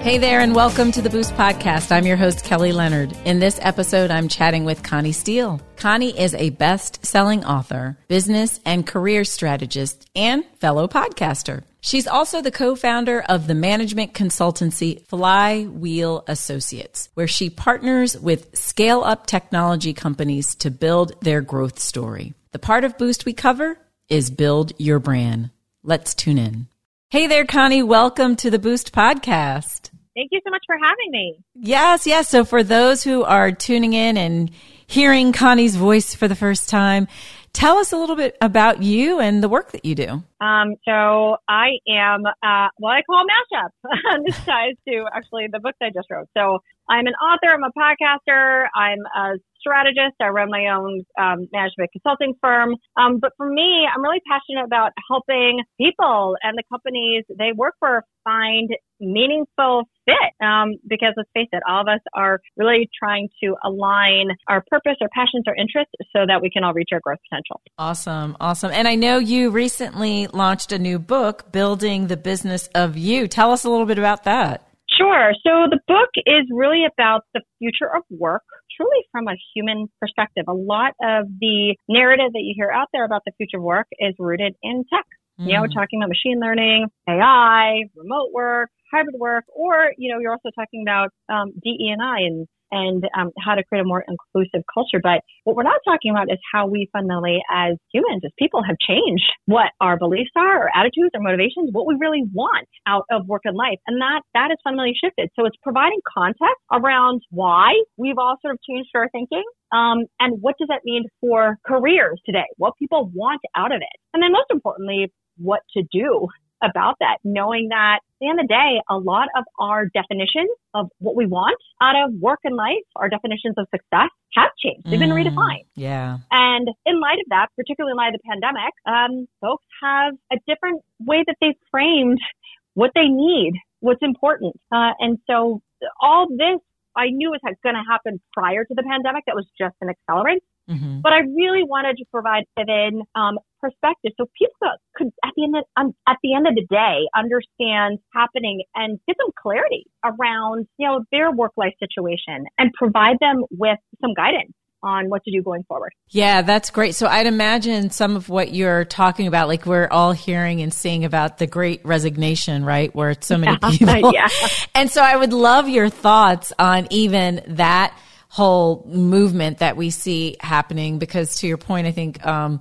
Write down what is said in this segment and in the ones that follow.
Hey there, and welcome to the Boost Podcast. I'm your host, Kelly Leonard. In this episode, I'm chatting with Connie Steele. Connie is a best selling author, business and career strategist, and fellow podcaster. She's also the co founder of the management consultancy Flywheel Associates, where she partners with scale up technology companies to build their growth story. The part of Boost we cover is build your brand. Let's tune in. Hey there, Connie. Welcome to the Boost Podcast. Thank you so much for having me. Yes, yes. So for those who are tuning in and hearing Connie's voice for the first time, tell us a little bit about you and the work that you do. Um, so I am uh, what I call mashup. this ties to actually the books I just wrote. So I'm an author. I'm a podcaster. I'm a strategist. I run my own um, management consulting firm. Um, but for me, I'm really passionate about helping people and the companies they work for find meaningful fit. Um, because let's face it, all of us are really trying to align our purpose, our passions, our interests so that we can all reach our growth potential. Awesome. Awesome. And I know you recently launched a new book, Building the Business of You. Tell us a little bit about that. Sure. So the book is really about the future of work, truly from a human perspective. A lot of the narrative that you hear out there about the future of work is rooted in tech. Mm. You know, we're mm. talking about machine learning, AI, remote work, hybrid work, or, you know, you're also talking about um, DE&I and and um, how to create a more inclusive culture. But what we're not talking about is how we fundamentally, as humans, as people, have changed what our beliefs are, our attitudes, our motivations, what we really want out of work and life, and that that is fundamentally shifted. So it's providing context around why we've all sort of changed our thinking. Um, and what does that mean for careers today? What people want out of it. And then most importantly, what to do about that, knowing that at the end of the day, a lot of our definitions of what we want out of work and life, our definitions of success have changed. They've been mm, redefined. Yeah. And in light of that, particularly in light of the pandemic, um, folks have a different way that they've framed what they need, what's important. Uh, and so all this I knew it was going to happen prior to the pandemic. That was just an accelerant. Mm-hmm. But I really wanted to provide an um, perspective so people could, at the end of, um, at the end of the day, understand happening and get some clarity around you know their work life situation and provide them with some guidance on what to do going forward. Yeah, that's great. So I'd imagine some of what you're talking about, like we're all hearing and seeing about the great resignation, right? Where it's so many yeah, people. yeah. And so I would love your thoughts on even that whole movement that we see happening because to your point, I think, um,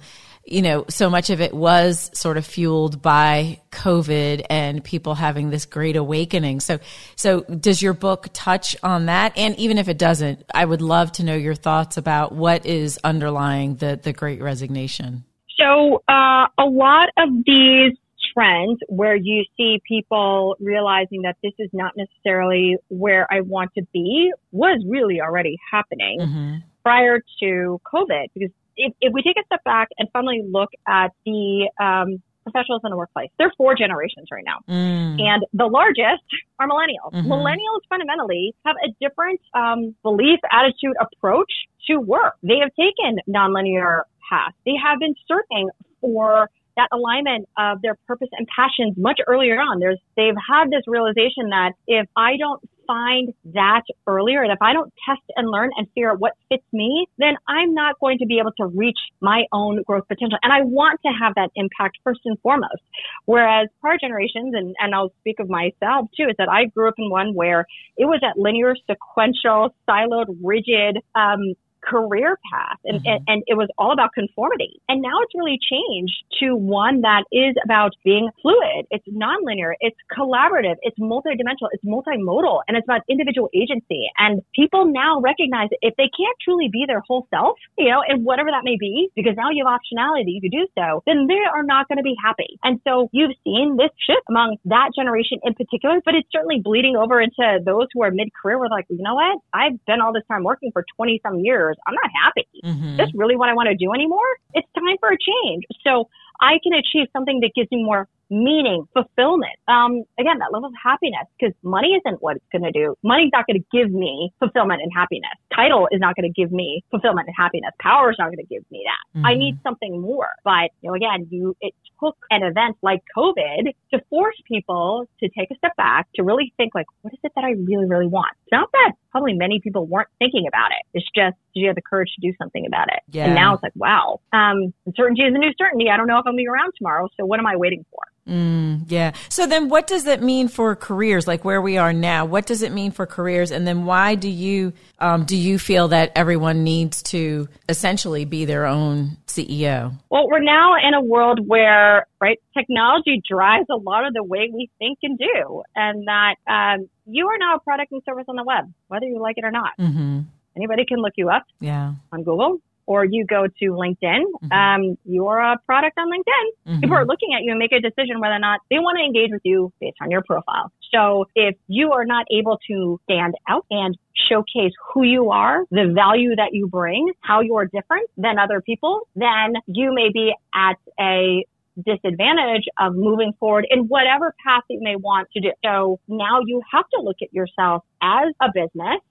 you know, so much of it was sort of fueled by COVID and people having this great awakening. So, so does your book touch on that? And even if it doesn't, I would love to know your thoughts about what is underlying the, the great resignation. So, uh, a lot of these trends where you see people realizing that this is not necessarily where I want to be was really already happening mm-hmm. prior to COVID. Because if, if, we take a step back and finally look at the um, professionals in the workplace, there are four generations right now. Mm. And the largest are millennials. Mm-hmm. Millennials fundamentally have a different um, belief, attitude, approach to work. They have taken nonlinear paths. They have been searching for that alignment of their purpose and passions much earlier on. There's, they've had this realization that if I don't find that earlier and if I don't test and learn and figure out what fits me, then I'm not going to be able to reach my own growth potential. And I want to have that impact first and foremost. Whereas prior generations, and, and I'll speak of myself too, is that I grew up in one where it was that linear, sequential, siloed, rigid, um, career path and, mm-hmm. and, and, it was all about conformity. And now it's really changed to one that is about being fluid. It's nonlinear. It's collaborative. It's multidimensional. It's multimodal and it's about individual agency. And people now recognize if they can't truly be their whole self, you know, and whatever that may be, because now you have optionality to do so, then they are not going to be happy. And so you've seen this shift among that generation in particular, but it's certainly bleeding over into those who are mid career. We're like, you know what? I've been all this time working for 20 some years years, I'm not happy. Mm-hmm. Is this really what I want to do anymore? It's time for a change. So I can achieve something that gives me more meaning, fulfillment. Um, again, that level of happiness, because money isn't what it's going to do. Money's not going to give me fulfillment and happiness. Title is not going to give me fulfillment and happiness. Power is not going to give me that. Mm-hmm. I need something more. But, you know, again, you, it took an event like COVID to force people to take a step back, to really think like, what is it that I really, really want? It's not that probably many people weren't thinking about it. It's just, did you have the courage to do something about it? Yeah. And now it's like, wow, um, uncertainty is a new certainty. I don't know if I'm going to be around tomorrow. So what am I waiting for? Mm, yeah. So then what does that mean for careers, like where we are now? What does it mean for careers? And then why do you, um, do you feel that everyone needs to essentially be their own CEO? Well, we're now in a world where, right, technology drives a lot of the way we think and do. And that, um, you are now a product and service on the web, whether you like it or not. Mm-hmm. Anybody can look you up yeah. on Google or you go to LinkedIn, mm-hmm. um, you're a product on LinkedIn. Mm-hmm. People are looking at you and make a decision whether or not they want to engage with you based on your profile. So if you are not able to stand out and showcase who you are, the value that you bring, how you're different than other people, then you may be at a disadvantage of moving forward in whatever path you may want to do. So now you have to look at yourself as a business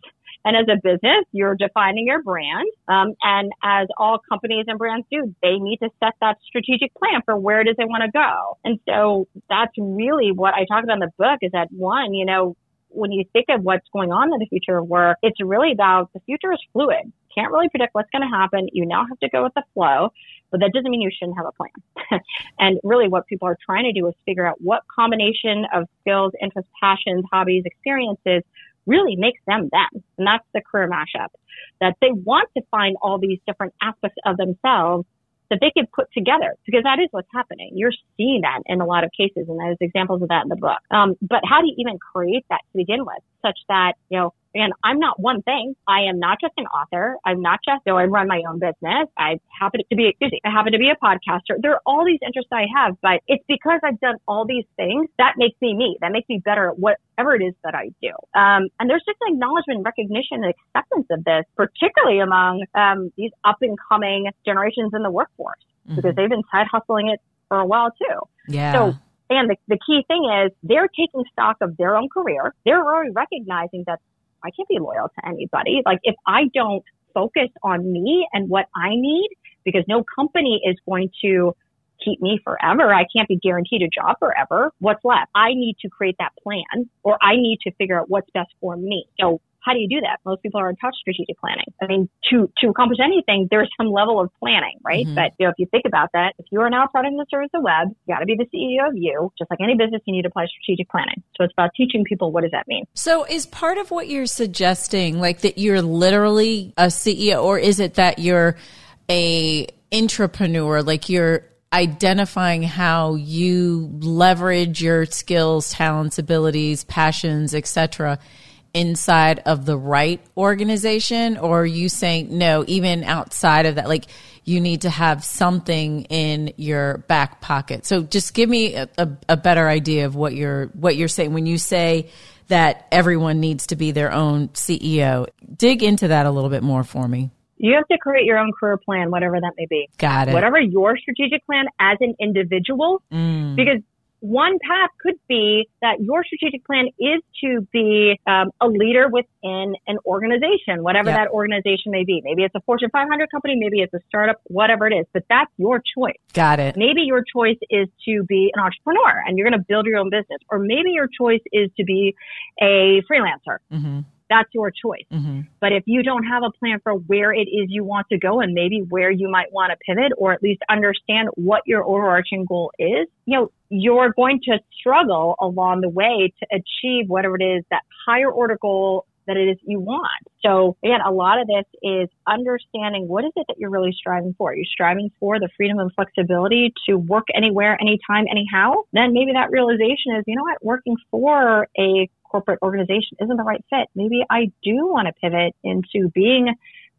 and as a business, you're defining your brand. Um, and as all companies and brands do, they need to set that strategic plan for where it is they want to go. And so that's really what I talk about in the book is that one, you know, when you think of what's going on in the future of work, it's really about the future is fluid. Can't really predict what's going to happen. You now have to go with the flow, but that doesn't mean you shouldn't have a plan. and really what people are trying to do is figure out what combination of skills, interests, passions, hobbies, experiences really makes them them. And that's the career mashup that they want to find all these different aspects of themselves that they can put together because that is what's happening. You're seeing that in a lot of cases and there's examples of that in the book. Um, but how do you even create that to begin with such that, you know, and I'm not one thing. I am not just an author. I'm not just, though I run my own business. I happen to be, excuse me, I happen to be a podcaster. There are all these interests I have, but it's because I've done all these things that makes me me. That makes me better at whatever it is that I do. Um, and there's just an acknowledgement, recognition, and acceptance of this, particularly among um, these up and coming generations in the workforce, mm-hmm. because they've been side hustling it for a while too. Yeah. So and the, the key thing is they're taking stock of their own career. They're already recognizing that I can't be loyal to anybody. Like if I don't focus on me and what I need, because no company is going to keep me forever. I can't be guaranteed a job forever. What's left? I need to create that plan or I need to figure out what's best for me. So how do you do that? Most people are taught strategic planning. I mean, to, to accomplish anything, there's some level of planning, right? Mm-hmm. But, you know, if you think about that, if you are now a product and service of the web, you got to be the CEO of you. Just like any business, you need to apply strategic planning. So it's about teaching people what does that mean? So is part of what you're suggesting like that you're literally a CEO or is it that you're a entrepreneur, like you're identifying how you leverage your skills, talents, abilities, passions, etc inside of the right organization or are you saying no even outside of that like you need to have something in your back pocket so just give me a, a, a better idea of what you're what you're saying when you say that everyone needs to be their own ceo dig into that a little bit more for me you have to create your own career plan, whatever that may be. Got it. Whatever your strategic plan as an individual, mm. because one path could be that your strategic plan is to be um, a leader within an organization, whatever yep. that organization may be. Maybe it's a Fortune 500 company, maybe it's a startup, whatever it is, but that's your choice. Got it. Maybe your choice is to be an entrepreneur and you're going to build your own business, or maybe your choice is to be a freelancer. Mm-hmm that's your choice. Mm-hmm. But if you don't have a plan for where it is you want to go and maybe where you might want to pivot or at least understand what your overarching goal is, you know, you're going to struggle along the way to achieve whatever it is that higher order goal that it is you want. So again, a lot of this is understanding what is it that you're really striving for. You're striving for the freedom and flexibility to work anywhere, anytime, anyhow. Then maybe that realization is, you know what, working for a corporate organization isn't the right fit. Maybe I do want to pivot into being,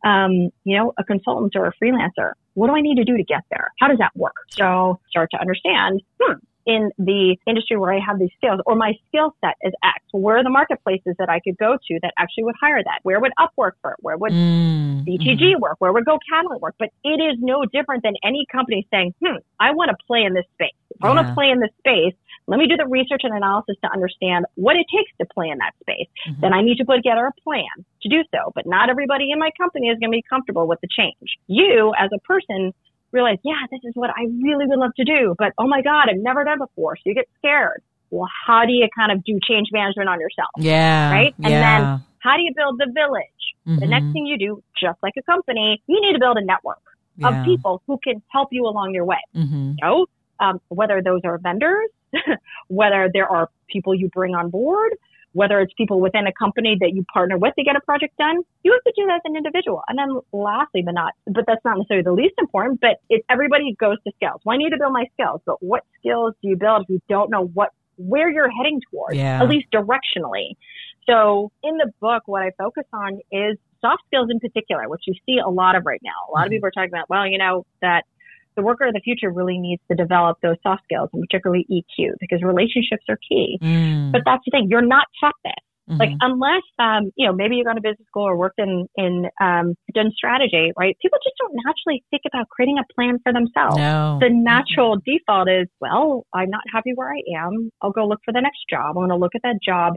um, you know, a consultant or a freelancer. What do I need to do to get there? How does that work? So start to understand, hmm, in the industry where I have these skills or my skill set is X. Where are the marketplaces that I could go to that actually would hire that? Where would Upwork work? Where would mm, BTG mm-hmm. work? Where would GoCatalant work? But it is no different than any company saying, hmm, I want to play in this space. If yeah. I want to play in this space, let me do the research and analysis to understand what it takes to play in that space. Mm-hmm. Then I need to put together a plan to do so. But not everybody in my company is going to be comfortable with the change. You, as a person, realize, yeah, this is what I really would love to do, but oh my God, I've never done before. So you get scared. Well, how do you kind of do change management on yourself? Yeah. Right. And yeah. then how do you build the village? Mm-hmm. The next mm-hmm. thing you do, just like a company, you need to build a network yeah. of people who can help you along your way. Mm-hmm. You know, um, whether those are vendors, whether there are people you bring on board, whether it's people within a company that you partner with to get a project done, you have to do that as an individual. And then lastly, but not, but that's not necessarily the least important, but it's everybody goes to skills. Well, I need to build my skills, but what skills do you build if you don't know what, where you're heading towards, yeah. at least directionally? So in the book, what I focus on is soft skills in particular, which you see a lot of right now. A lot mm-hmm. of people are talking about, well, you know, that the worker of the future really needs to develop those soft skills and particularly EQ because relationships are key. Mm. But that's the thing. You're not taught this. Mm-hmm. Like unless um, you know, maybe you've gone to business school or worked in in um, done strategy, right? People just don't naturally think about creating a plan for themselves. No. The natural mm-hmm. default is, well, I'm not happy where I am. I'll go look for the next job. I'm going to look at that job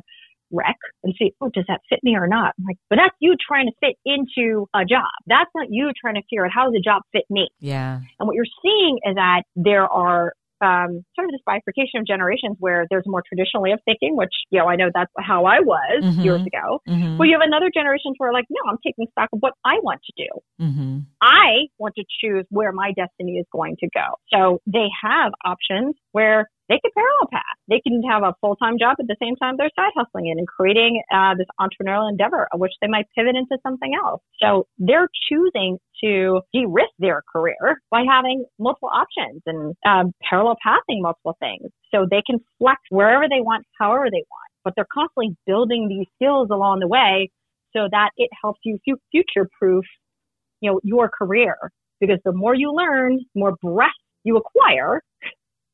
rec and see, oh, does that fit me or not? I'm like, but that's you trying to fit into a job. That's not you trying to figure out how does the job fit me. Yeah. And what you're seeing is that there are um, sort of this bifurcation of generations where there's a more traditional way of thinking, which, you know, I know that's how I was mm-hmm. years ago. Mm-hmm. Well, you have another generation where like, no, I'm taking stock of what I want to do. Mm-hmm. I want to choose where my destiny is going to go. So they have options where they could parallel path. They can have a full time job at the same time they're side hustling in and creating uh, this entrepreneurial endeavor, which they might pivot into something else. So they're choosing to de-risk their career by having multiple options and um, parallel pathing multiple things, so they can flex wherever they want, however they want. But they're constantly building these skills along the way, so that it helps you future proof, you know, your career. Because the more you learn, the more breadth you acquire,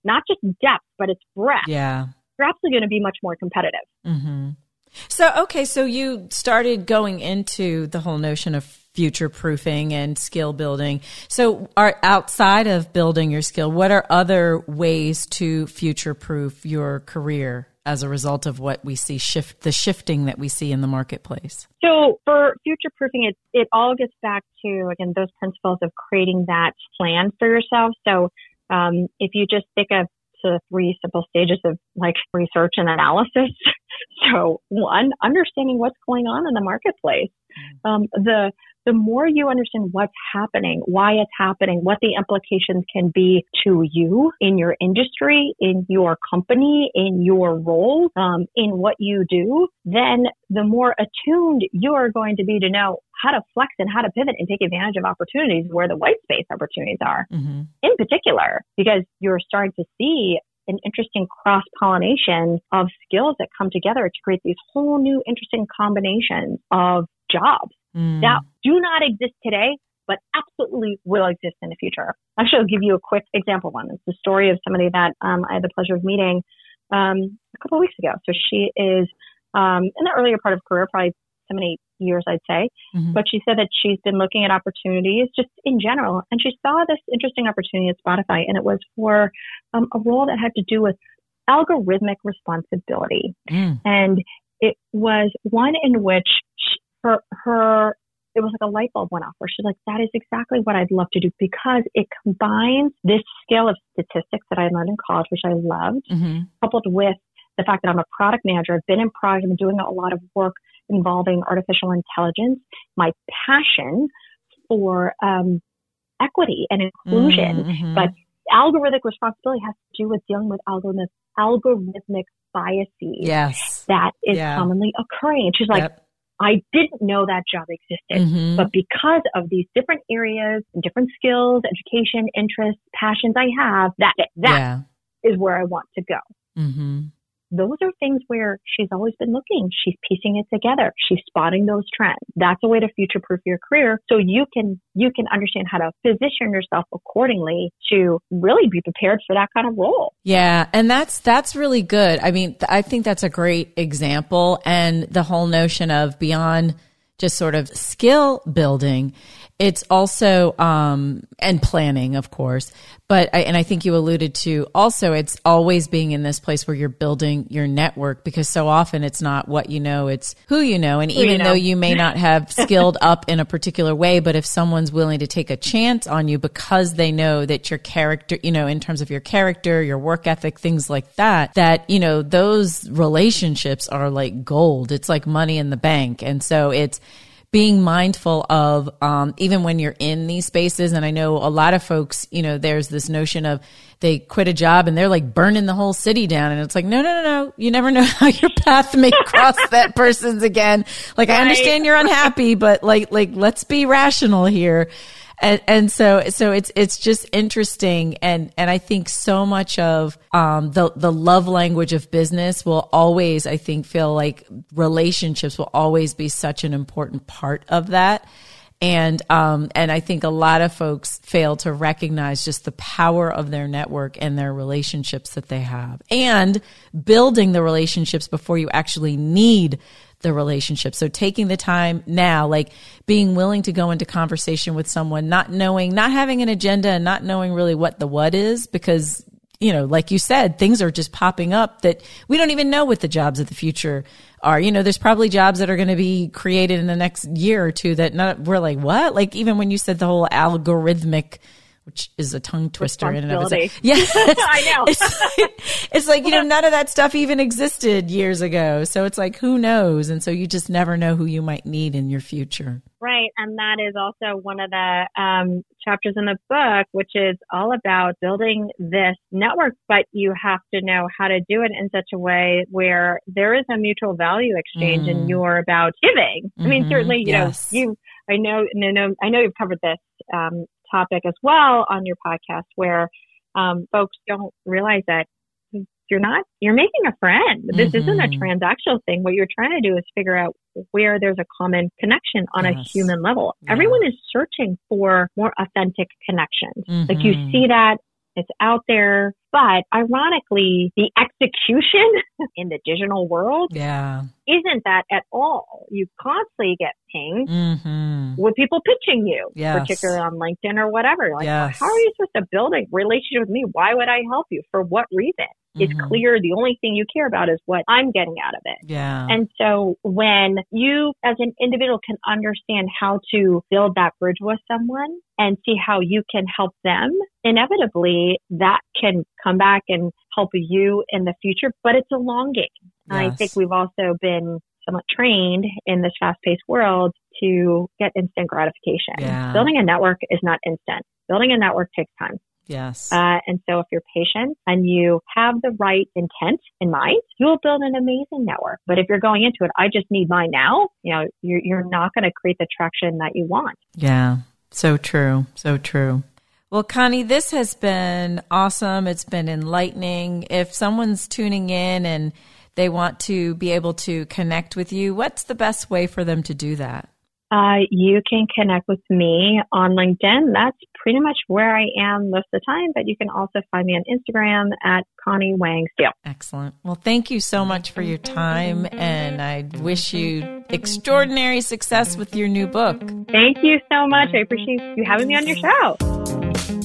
not just depth, but it's breadth. Yeah. You're going to be much more competitive. Mm-hmm. So, okay, so you started going into the whole notion of future proofing and skill building. So, are outside of building your skill, what are other ways to future proof your career as a result of what we see shift the shifting that we see in the marketplace? So, for future proofing, it it all gets back to again those principles of creating that plan for yourself. So, um, if you just think of the three simple stages of like research and analysis. so one, understanding what's going on in the marketplace. Mm. Um, the the more you understand what's happening, why it's happening, what the implications can be to you in your industry, in your company, in your role, um, in what you do, then the more attuned you are going to be to know how to flex and how to pivot and take advantage of opportunities where the white space opportunities are. Mm-hmm. In particular, because you're starting to see an interesting cross pollination of skills that come together to create these whole new interesting combinations of jobs mm. that do not exist today, but absolutely will exist in the future. Actually, I'll give you a quick example one. It's the story of somebody that um, I had the pleasure of meeting um, a couple of weeks ago. So she is um, in the earlier part of career, probably seven, eight years, I'd say. Mm-hmm. But she said that she's been looking at opportunities just in general, and she saw this interesting opportunity at Spotify, and it was for um, a role that had to do with algorithmic responsibility. Mm. And it was one in which her her it was like a light bulb went off where she's like, that is exactly what I'd love to do because it combines this skill of statistics that I learned in college, which I loved, mm-hmm. coupled with the fact that I'm a product manager. I've been in product, I've been doing a lot of work involving artificial intelligence, my passion for um, equity and inclusion. Mm-hmm. But algorithmic responsibility has to do with dealing with algorithmic, algorithmic biases yes. that is yeah. commonly occurring. And she's like, yep. I didn't know that job existed, mm-hmm. but because of these different areas and different skills, education, interests, passions I have, that that yeah. is where I want to go. Mm-hmm. Those are things where she's always been looking. She's piecing it together. She's spotting those trends. That's a way to future proof your career so you can, you can understand how to position yourself accordingly to really be prepared for that kind of role. Yeah. And that's, that's really good. I mean, I think that's a great example and the whole notion of beyond just sort of skill building it's also um, and planning, of course, but I, and I think you alluded to also it's always being in this place where you're building your network because so often it's not what you know, it's who you know, and who even you know. though you may not have skilled up in a particular way, but if someone's willing to take a chance on you because they know that your character, you know, in terms of your character, your work ethic, things like that, that you know those relationships are like gold. It's like money in the bank, and so it's being mindful of um, even when you're in these spaces and i know a lot of folks you know there's this notion of they quit a job and they're like burning the whole city down and it's like no no no no. You never know how your path may cross that person's again. Like right. i understand you're unhappy but like like let's be rational here and, and so so it's it's just interesting. And and I think so much of um, the the love language of business will always I think feel like relationships will always be such an important part of that. And um, and I think a lot of folks fail to recognize just the power of their network and their relationships that they have, and building the relationships before you actually need the relationship. So taking the time now, like being willing to go into conversation with someone, not knowing, not having an agenda and not knowing really what the what is because you know, like you said, things are just popping up that we don't even know what the jobs of the future are. You know, there's probably jobs that are going to be created in the next year or two that not, we're like, what? Like even when you said the whole algorithmic which is a tongue twister in and of itself. Yeah, I know. it's, it's, like you know none of that stuff even existed years ago, so it's like who knows, and so you just never know who you might need in your future. Right, and that is also one of the um, chapters in the book, which is all about building this network, but you have to know how to do it in such a way where there is a mutual value exchange, mm. and you're about giving. Mm-hmm. I mean, mm-hmm. certainly, you yes. know, you. I know, no, no, I know you've covered this um, topic as well on your podcast where um, folks don't realize that you're not you're making a friend this mm-hmm. isn't a mm-hmm. transactional thing what you're trying to do is figure out where there's a common connection on yes. a human level yeah. everyone is searching for more authentic connections mm-hmm. like you mm-hmm. see that it's out there. But ironically, the execution in the digital world yeah. isn't that at all. You constantly get pinged mm-hmm. with people pitching you, yes. particularly on LinkedIn or whatever. Like, yes. how are you supposed to build a relationship with me? Why would I help you? For what reason? It's mm-hmm. clear the only thing you care about is what I'm getting out of it. Yeah. And so when you as an individual can understand how to build that bridge with someone and see how you can help them, inevitably that can come back and help you in the future, but it's a long game. Yes. I think we've also been somewhat trained in this fast paced world to get instant gratification. Yeah. Building a network is not instant. Building a network takes time. Yes. Uh, and so if you're patient and you have the right intent in mind, you'll build an amazing network. But if you're going into it, I just need mine now, you know, you're, you're not going to create the traction that you want. Yeah. So true. So true. Well, Connie, this has been awesome. It's been enlightening. If someone's tuning in and they want to be able to connect with you, what's the best way for them to do that? Uh, you can connect with me on LinkedIn. That's pretty much where I am most of the time, but you can also find me on Instagram at Connie Wang Steele. Excellent. Well, thank you so much for your time, and I wish you extraordinary success with your new book. Thank you so much. I appreciate you having me on your show.